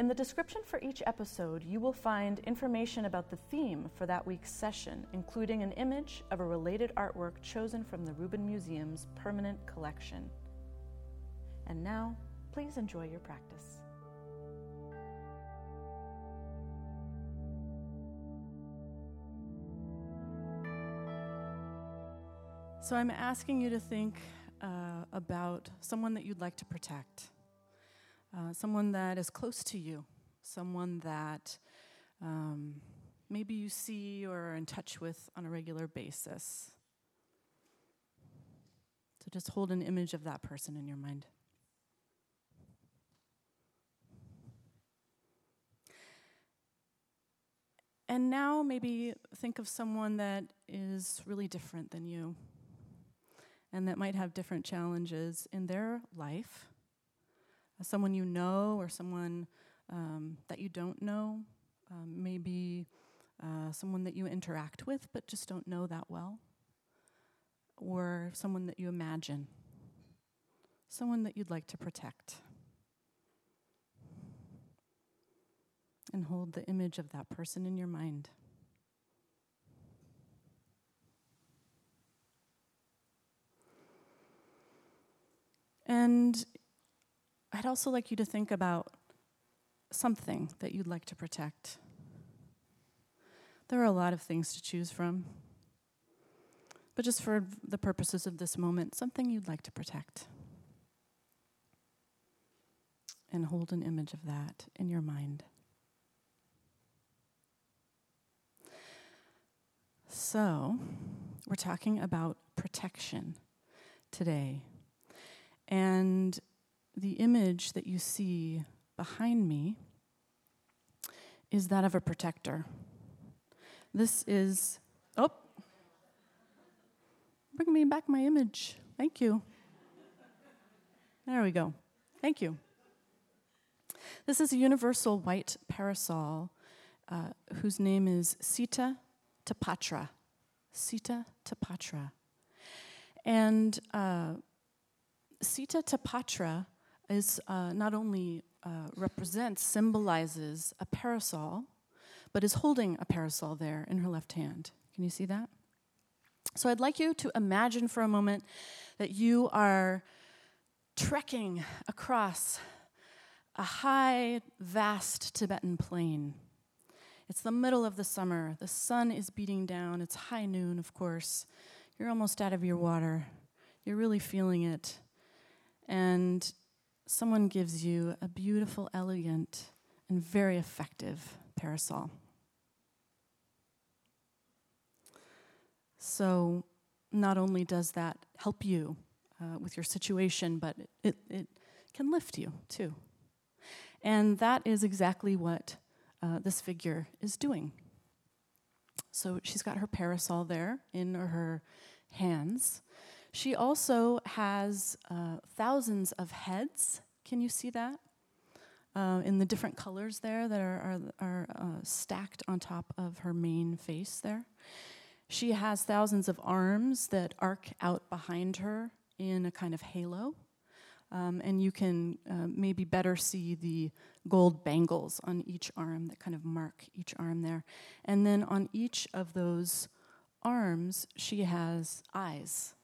In the description for each episode, you will find information about the theme for that week's session, including an image of a related artwork chosen from the Rubin Museum's permanent collection. And now, please enjoy your practice. So, I'm asking you to think uh, about someone that you'd like to protect, uh, someone that is close to you, someone that um, maybe you see or are in touch with on a regular basis. So just hold an image of that person in your mind. And now maybe think of someone that is really different than you and that might have different challenges in their life. Someone you know or someone um, that you don't know, um, maybe uh, someone that you interact with but just don't know that well, or someone that you imagine, someone that you'd like to protect. And hold the image of that person in your mind. And I'd also like you to think about something that you'd like to protect. There are a lot of things to choose from. But just for the purposes of this moment, something you'd like to protect. And hold an image of that in your mind. So, we're talking about protection today. And the image that you see behind me is that of a protector. This is, oh, bring me back my image. Thank you. There we go. Thank you. This is a universal white parasol uh, whose name is Sita Tapatra. Sita Tapatra. And uh, Sitatapatra is uh, not only uh, represents, symbolizes a parasol, but is holding a parasol there in her left hand. Can you see that? So I'd like you to imagine for a moment that you are trekking across a high, vast Tibetan plain. It's the middle of the summer. The sun is beating down. It's high noon, of course. You're almost out of your water. You're really feeling it and someone gives you a beautiful, elegant, and very effective parasol. So, not only does that help you uh, with your situation, but it, it, can lift you too. And that is exactly what uh, this figure is doing. So, she's got her parasol there in her hands. She also has uh, thousands of heads. Can you see that? Uh, in the different colors there that are, are, are uh, stacked on top of her main face there. She has thousands of arms that arc out behind her in a kind of halo. Um, and you can uh, maybe better see the gold bangles on each arm that kind of mark each arm there. And then on each of those arms, she has eyes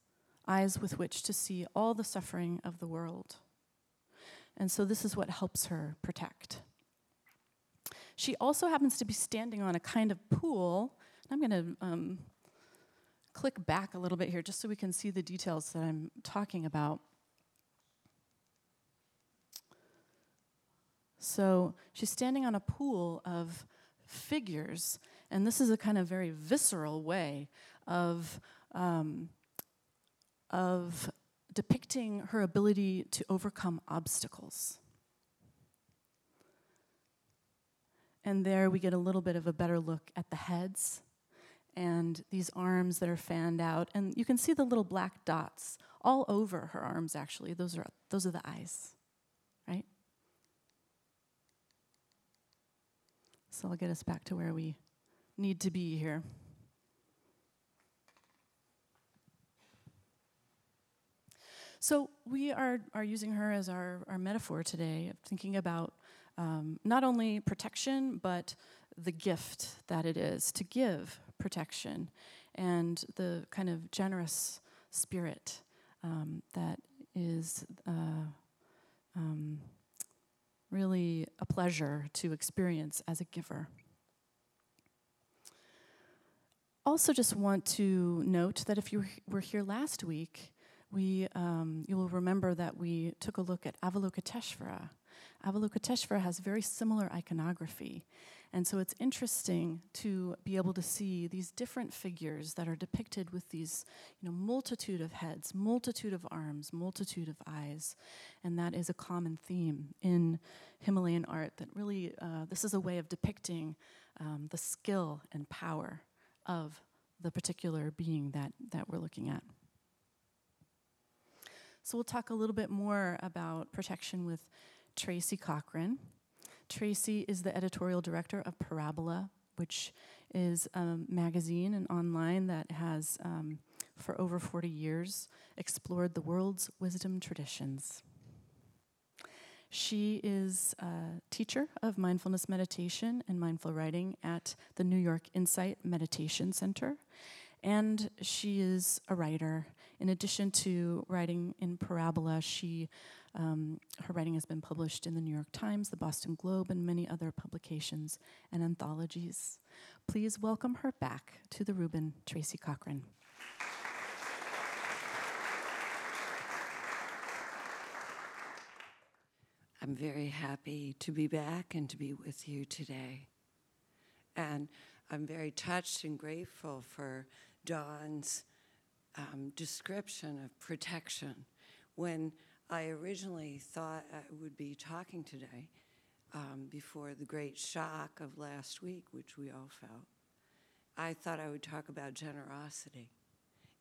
eyes with which to see all the suffering of the world. And so this is what helps her protect. She also happens to be standing on a kind of pool. I'm going to um, click back a little bit here just so we can see the details that I'm talking about. So she's standing on a pool of figures, and this is a kind of very visceral way of um, of depicting her ability to overcome obstacles. And there we get a little bit of a better look at the heads and these arms that are fanned out. And you can see the little black dots all over her arms, actually. Those are, those are the eyes, right? So I'll get us back to where we need to be here. So we are, are using her as our, our metaphor today, of thinking about um, not only protection, but the gift that it is to give protection and the kind of generous spirit um, that is uh, um, really a pleasure to experience as a giver. Also, just want to note that if you were here last week, we, um, you will remember that we took a look at Avalokiteshvara. Avalokiteshvara has very similar iconography. And so it's interesting to be able to see these different figures that are depicted with these you know, multitude of heads, multitude of arms, multitude of eyes. And that is a common theme in Himalayan art that really, uh, this is a way of depicting um, the skill and power of the particular being that, that we're looking at. So we'll talk a little bit more about protection with Tracy Cochran. Tracy is the editorial director of Parabola, which is a magazine and online that has, um, for over 40 years, explored the world's wisdom traditions. She is a teacher of mindfulness meditation and mindful writing at the New York Insight Meditation Center. And she is a writer. In addition to writing in Parabola, she um, her writing has been published in the New York Times, the Boston Globe, and many other publications and anthologies. Please welcome her back to the Rubin, Tracy Cochran. I'm very happy to be back and to be with you today. And I'm very touched and grateful for Dawn's um, description of protection. When I originally thought I would be talking today, um, before the great shock of last week, which we all felt, I thought I would talk about generosity.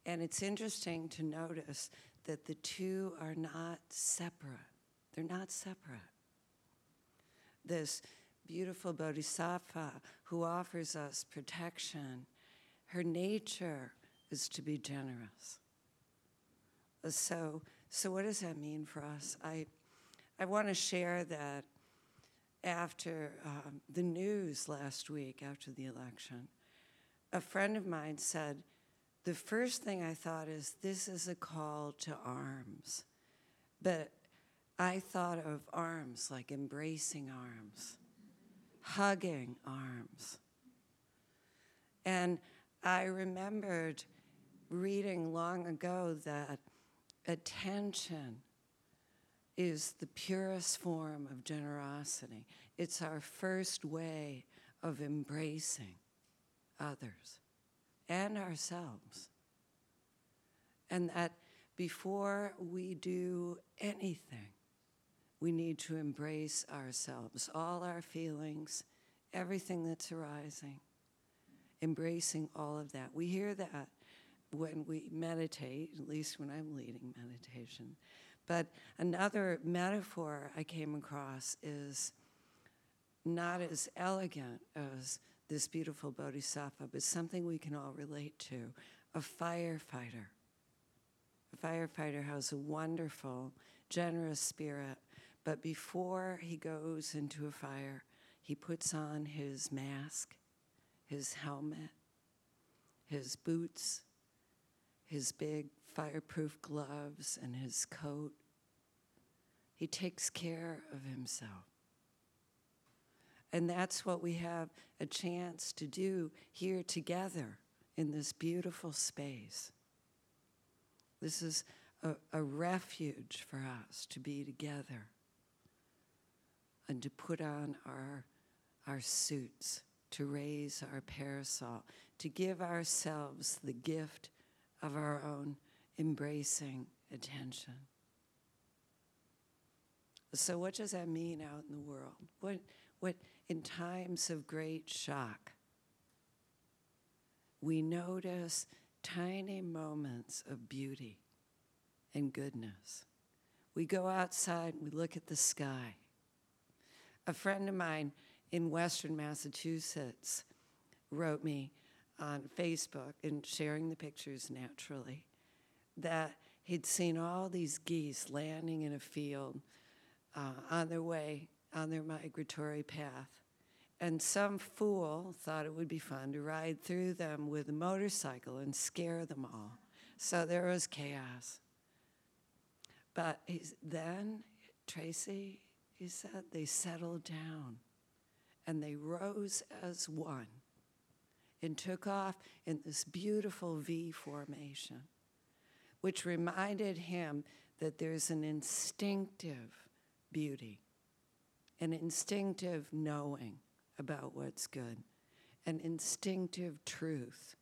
And it's interesting to notice that the two are not separate. They're not separate. This beautiful bodhisattva who offers us protection, her nature is to be generous. So, so what does that mean for us? I, I want to share that after um, the news last week, after the election, a friend of mine said, the first thing I thought is this is a call to arms. But I thought of arms like embracing arms, hugging arms. And I remembered reading long ago that attention is the purest form of generosity. It's our first way of embracing others and ourselves. And that before we do anything, we need to embrace ourselves, all our feelings, everything that's arising, embracing all of that. We hear that when we meditate, at least when I'm leading meditation. But another metaphor I came across is not as elegant as this beautiful bodhisattva, but something we can all relate to a firefighter. A firefighter has a wonderful, generous spirit but before he goes into a fire, he puts on his mask, his helmet, his boots, his big fireproof gloves, and his coat. He takes care of himself. And that's what we have a chance to do here together in this beautiful space. This is a, a refuge for us to be together and to put on our, our suits, to raise our parasol, to give ourselves the gift of our own embracing attention. So, what does that mean out in the world? What, what in times of great shock, we notice tiny moments of beauty and goodness. We go outside and we look at the sky. A friend of mine in Western Massachusetts wrote me on Facebook and sharing the pictures naturally that he'd seen all these geese landing in a field uh, on their way on their migratory path. And some fool thought it would be fun to ride through them with a motorcycle and scare them all. So there was chaos. But then, Tracy, he said, they settled down and they rose as one and took off in this beautiful V formation, which reminded him that there's an instinctive beauty, an instinctive knowing about what's good, an instinctive truth.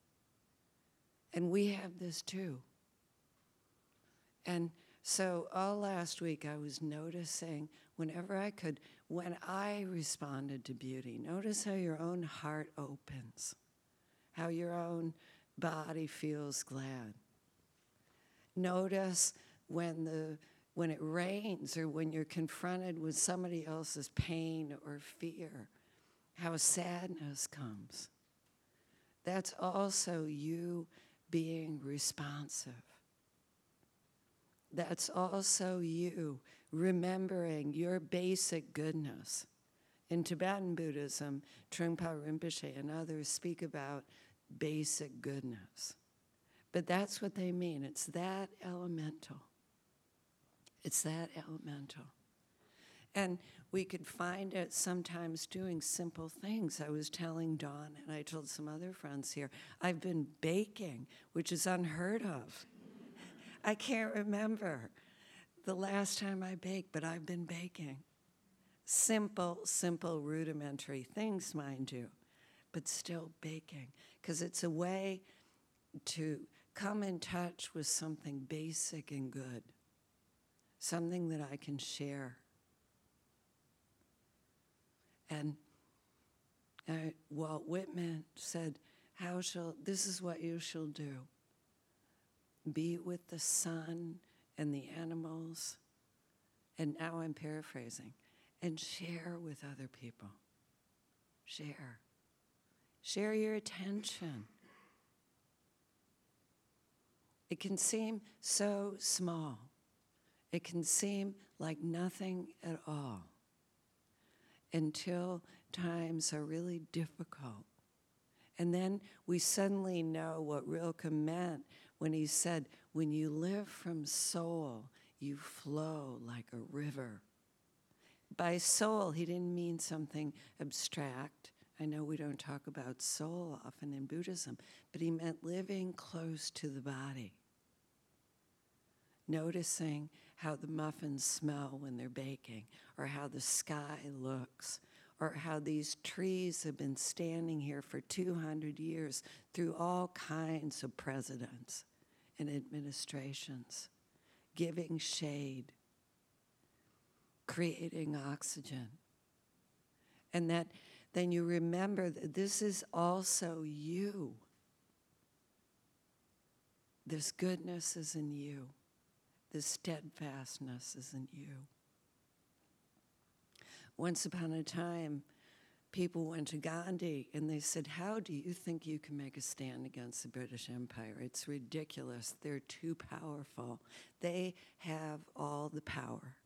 And we have this too. And so, all last week, I was noticing whenever I could, when I responded to beauty, notice how your own heart opens, how your own body feels glad. Notice when the when it rains or when you're confronted with somebody else's pain or fear, how sadness comes. That's also you being responsive. That's also you remembering your basic goodness. In Tibetan Buddhism, Trungpa Rinpoche and others speak about basic goodness. But that's what they mean. It's that elemental. It's that elemental. And we could find it sometimes doing simple things. I was telling Dawn, and I told some other friends here, I've been baking, which is unheard of. I can't remember the last time I baked, but I've been baking. Simple, simple, rudimentary things, mind you, but still baking, because it's a way to come in touch with something basic and good, something that I can share. And uh, Walt Whitman said, How shall, this is what you shall do be with the sun and the animals, and now I'm paraphrasing, and share with other people. Share. Share your attention. It can seem so small. It can seem like nothing at all until times are really difficult. And then we suddenly know what Rilke meant when he said, When you live from soul, you flow like a river. By soul, he didn't mean something abstract. I know we don't talk about soul often in Buddhism, but he meant living close to the body. Noticing how the muffins smell when they're baking, or how the sky looks, or how these trees have been standing here for 200 years through all kinds of presidents and administrations, giving shade, creating oxygen. And that then you remember that this is also you. This goodness is in you. This steadfastness is in you. Once upon a time, people went to Gandhi and they said, How do you think you can make a stand against the British Empire? It's ridiculous. They're too powerful. They have all the power.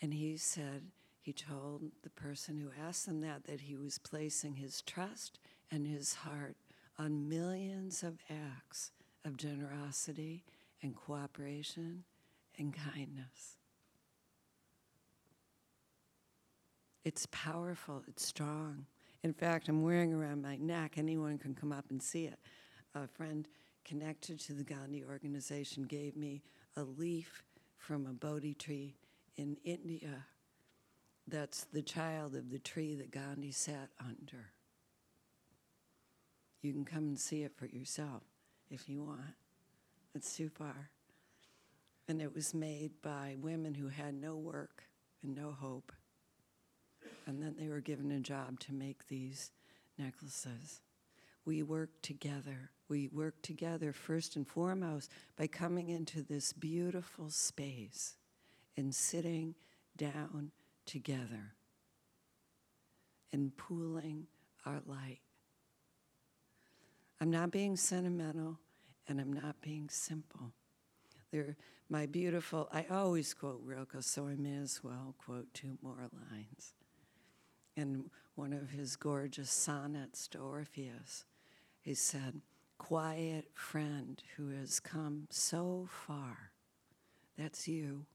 And he said, he told the person who asked him that that he was placing his trust and his heart on millions of acts of generosity and cooperation and kindness. It's powerful, it's strong. In fact, I'm wearing around my neck, anyone can come up and see it. A friend connected to the Gandhi organization gave me a leaf from a Bodhi tree in India that's the child of the tree that Gandhi sat under. You can come and see it for yourself if you want. It's too far. And it was made by women who had no work and no hope and then they were given a job to make these necklaces. We work together. We work together first and foremost by coming into this beautiful space and sitting down together and pooling our light. I'm not being sentimental and I'm not being simple. They're my beautiful, I always quote Rilke, so I may as well quote two more lines. In one of his gorgeous sonnets to Orpheus, he said, Quiet friend who has come so far, that's you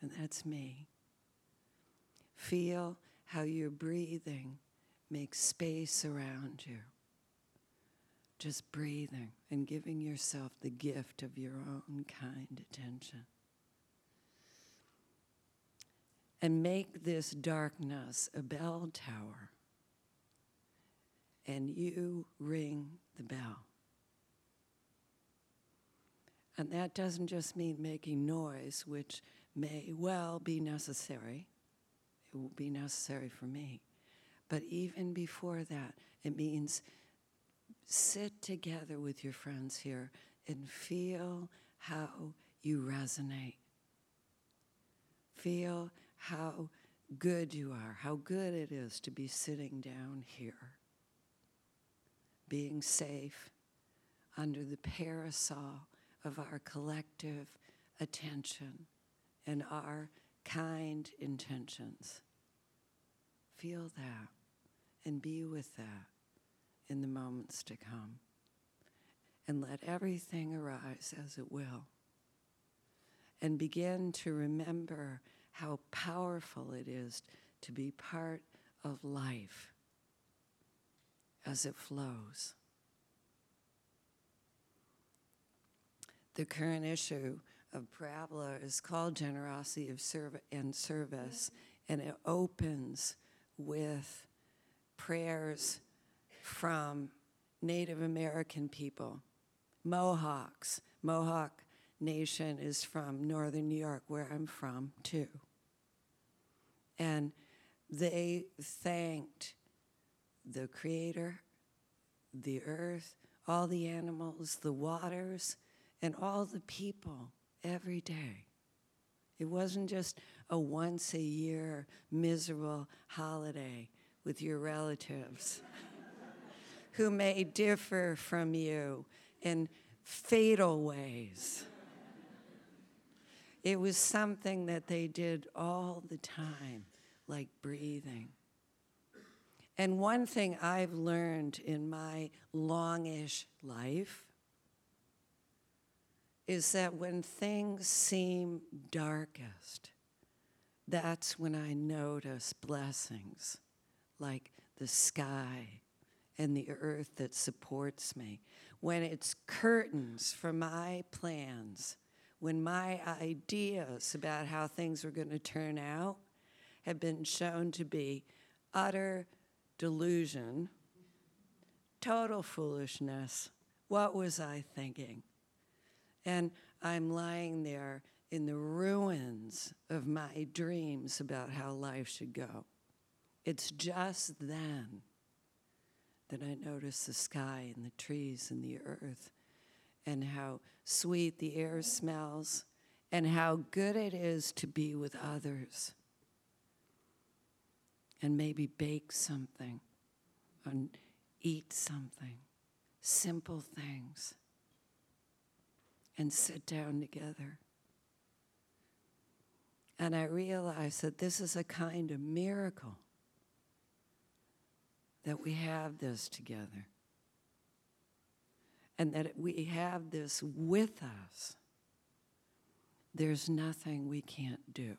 and that's me. Feel how your breathing makes space around you just breathing and giving yourself the gift of your own kind attention. And make this darkness a bell tower. And you ring the bell. And that doesn't just mean making noise, which may well be necessary. It will be necessary for me. But even before that, it means sit together with your friends here and feel how you resonate. Feel how good you are, how good it is to be sitting down here, being safe under the parasol of our collective attention and our kind intentions. Feel that and be with that in the moments to come. And let everything arise as it will. And begin to remember how powerful it is to be part of life as it flows. The current issue of Parabola is called Generosity of Serv- and Service, and it opens with prayers from Native American people, Mohawks. Mohawk Nation is from northern New York, where I'm from, too. And they thanked the Creator, the earth, all the animals, the waters, and all the people every day. It wasn't just a once a year miserable holiday with your relatives who may differ from you in fatal ways. It was something that they did all the time, like breathing. And one thing I've learned in my longish life is that when things seem darkest, that's when I notice blessings like the sky and the earth that supports me, when it's curtains for my plans, when my ideas about how things were going to turn out have been shown to be utter delusion, total foolishness. What was I thinking? And I'm lying there in the ruins of my dreams about how life should go. It's just then that I notice the sky and the trees and the earth and how sweet the air smells and how good it is to be with others and maybe bake something and eat something, simple things, and sit down together. And I realize that this is a kind of miracle that we have this together and that we have this with us, there's nothing we can't do.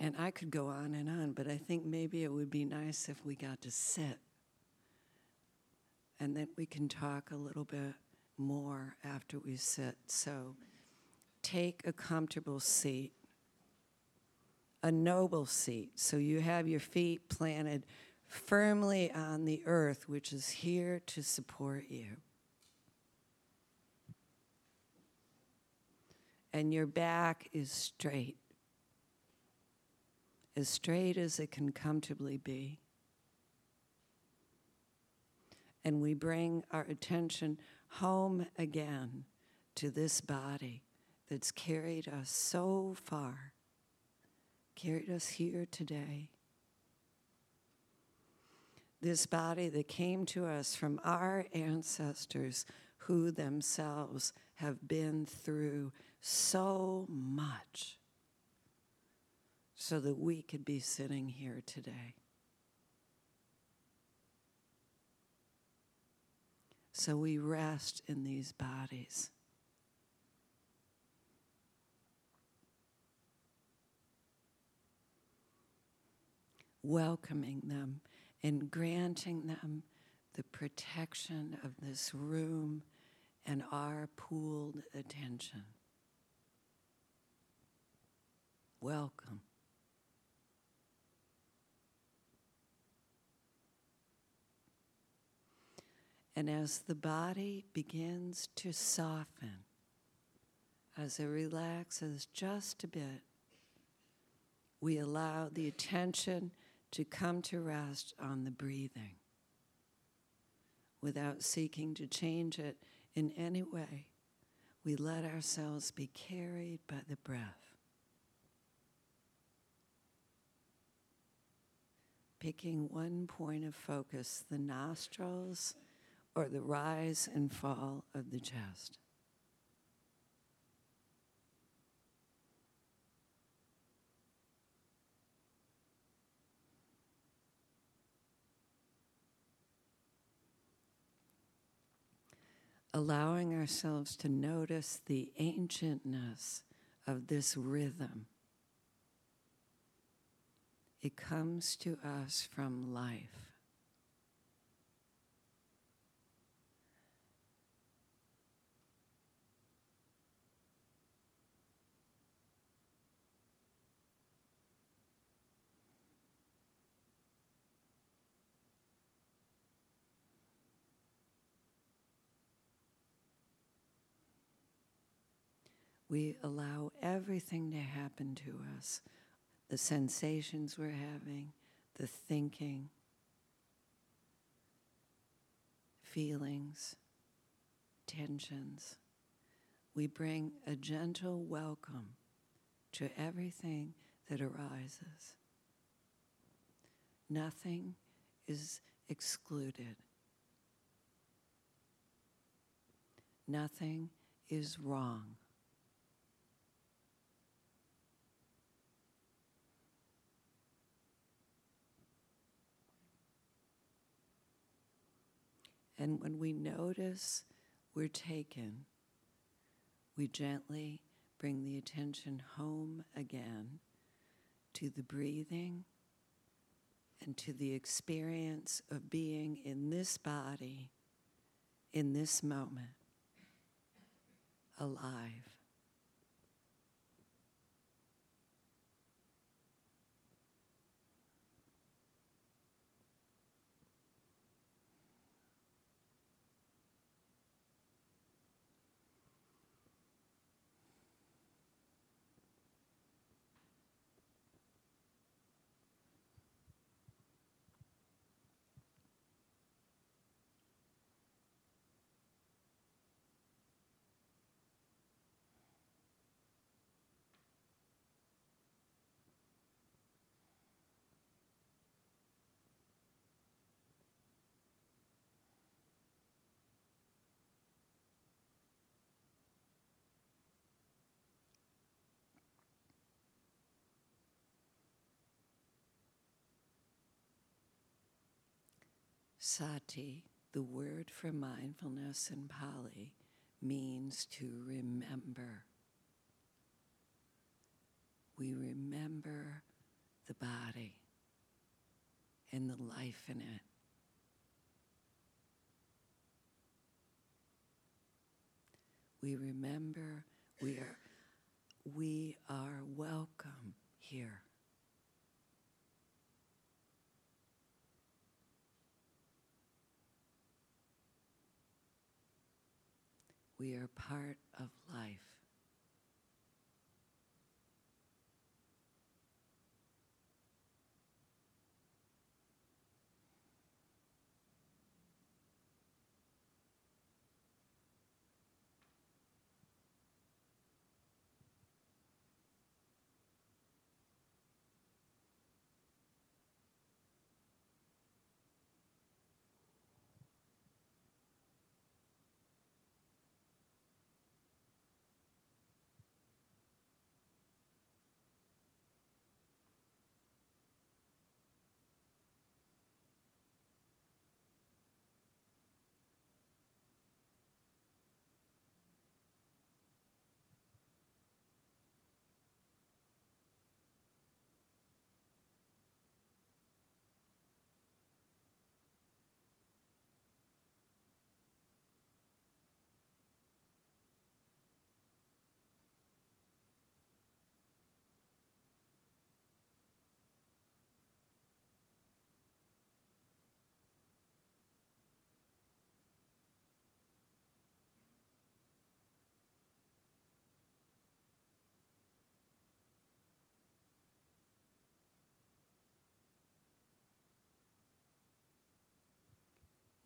And I could go on and on, but I think maybe it would be nice if we got to sit and then we can talk a little bit more after we sit. So take a comfortable seat a noble seat. So you have your feet planted firmly on the earth, which is here to support you. And your back is straight as straight as it can comfortably be. And we bring our attention home again to this body that's carried us so far, carried us here today. This body that came to us from our ancestors who themselves have been through so much so that we could be sitting here today. So we rest in these bodies. Welcoming them and granting them the protection of this room and our pooled attention. Welcome. And as the body begins to soften, as it relaxes just a bit, we allow the attention to come to rest on the breathing without seeking to change it in any way. We let ourselves be carried by the breath. Picking one point of focus, the nostrils or the rise and fall of the chest. Allowing ourselves to notice the ancientness of this rhythm. It comes to us from life. We allow everything to happen to us the sensations we're having, the thinking, feelings, tensions. We bring a gentle welcome to everything that arises. Nothing is excluded. Nothing is wrong. And when we notice we're taken, we gently bring the attention home again to the breathing and to the experience of being in this body, in this moment, alive. Sati, the word for mindfulness in Pali, means to remember. We remember the body and the life in it. We remember we are, we are welcome here. We are part of life.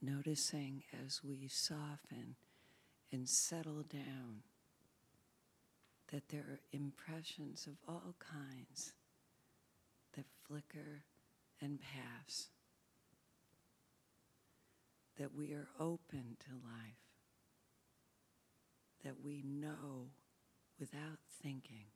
Noticing as we soften and settle down that there are impressions of all kinds that flicker and pass, that we are open to life, that we know without thinking.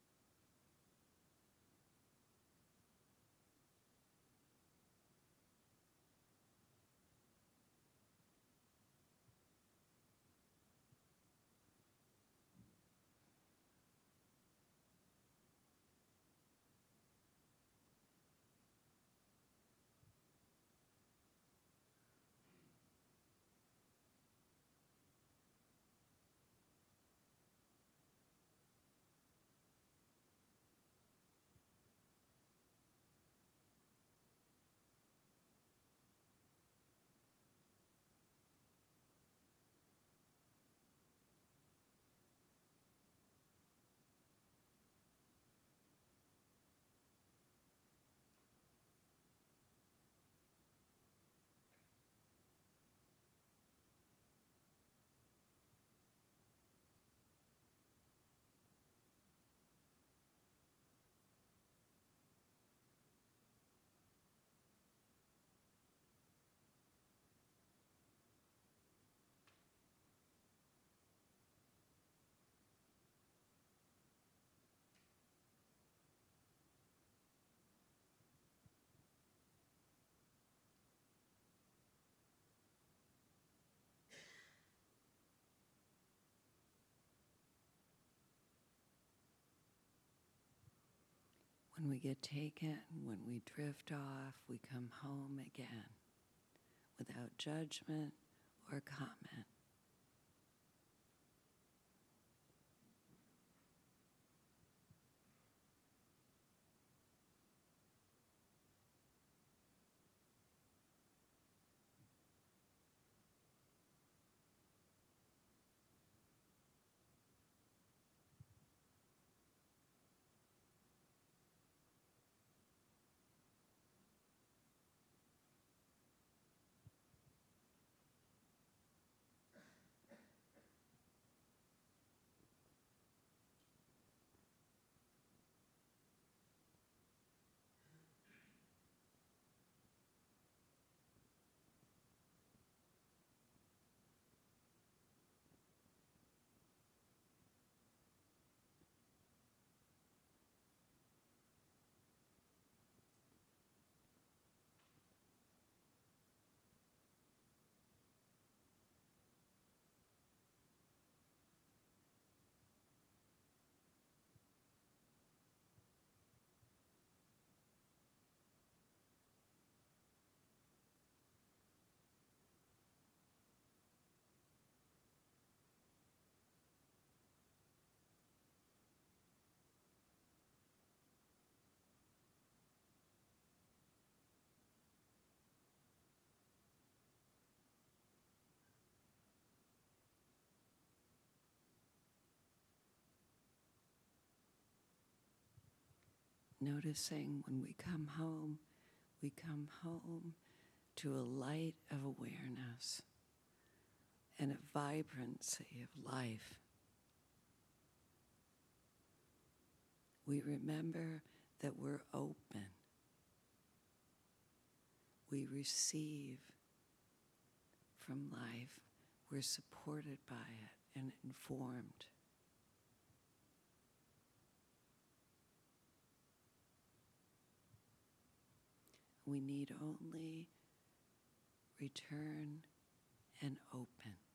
When we get taken, when we drift off, we come home again without judgment or comment. Noticing when we come home, we come home to a light of awareness and a vibrancy of life. We remember that we're open. We receive from life. We're supported by it and informed. We need only return and open.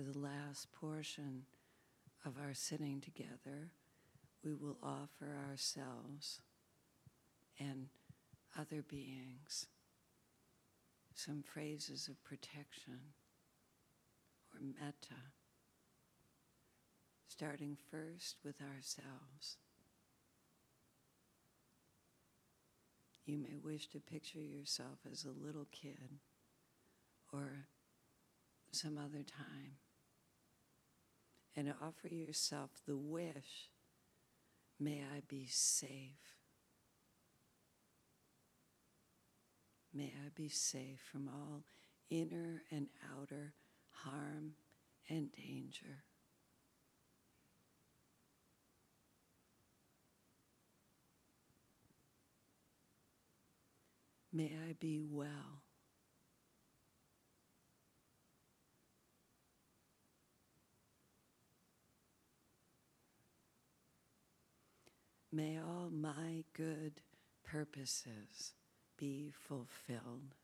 For the last portion of our sitting together, we will offer ourselves and other beings some phrases of protection or metta, starting first with ourselves. You may wish to picture yourself as a little kid or some other time and offer yourself the wish may I be safe. May I be safe from all inner and outer harm and danger. May I be well. May all my good purposes be fulfilled.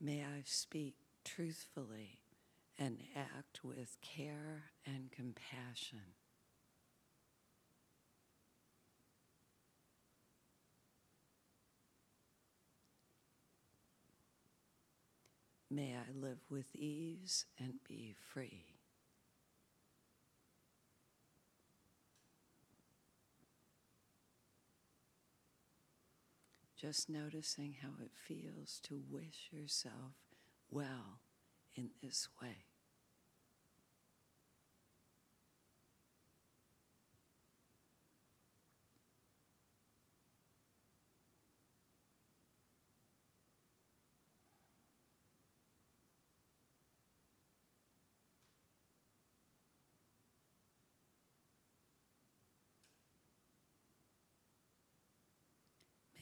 May I speak truthfully and act with care and compassion. May I live with ease and be free. Just noticing how it feels to wish yourself well in this way.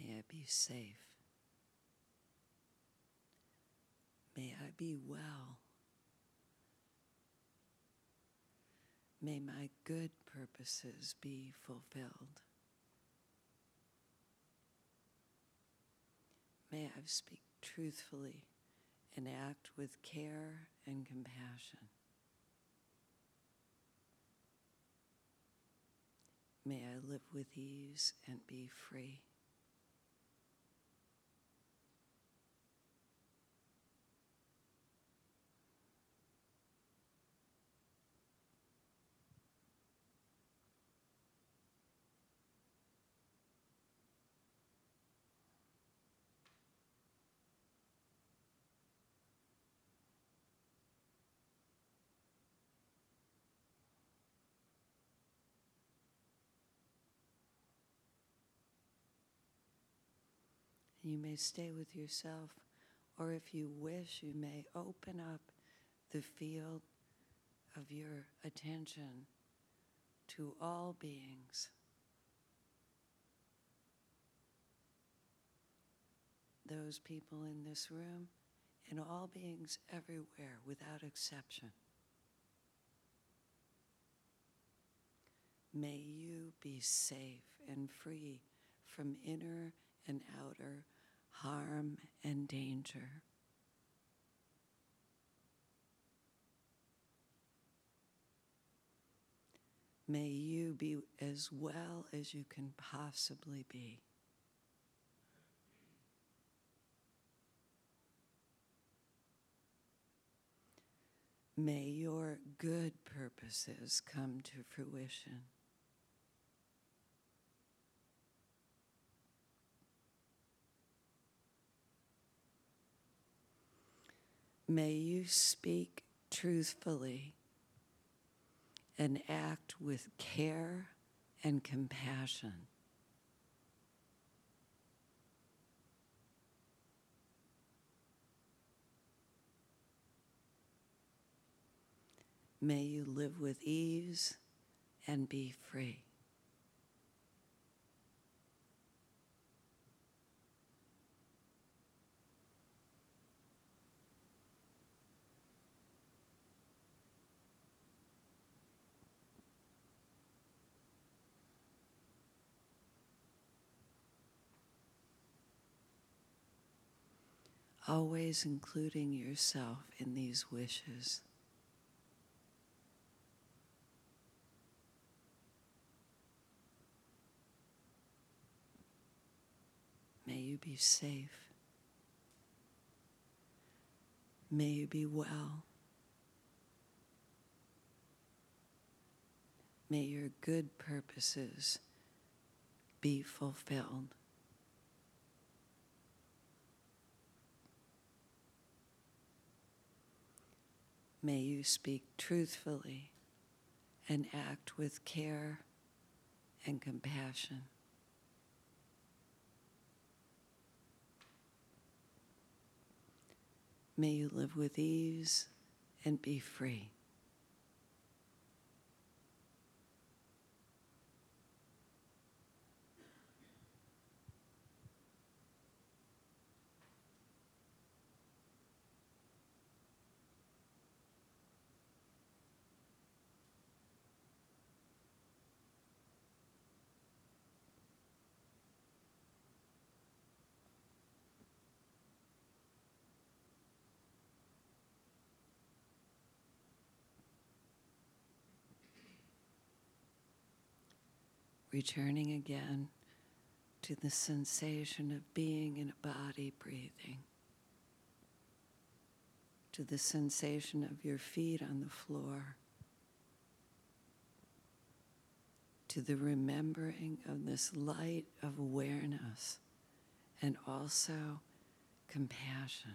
May I be safe. May I be well. May my good purposes be fulfilled. May I speak truthfully and act with care and compassion. May I live with ease and be free. You may stay with yourself, or if you wish, you may open up the field of your attention to all beings. Those people in this room and all beings everywhere without exception. May you be safe and free from inner and outer harm and danger. May you be as well as you can possibly be. May your good purposes come to fruition. May you speak truthfully and act with care and compassion. May you live with ease and be free. Always including yourself in these wishes. May you be safe. May you be well. May your good purposes be fulfilled. May you speak truthfully and act with care and compassion. May you live with ease and be free. Returning again to the sensation of being in a body breathing, to the sensation of your feet on the floor, to the remembering of this light of awareness and also compassion.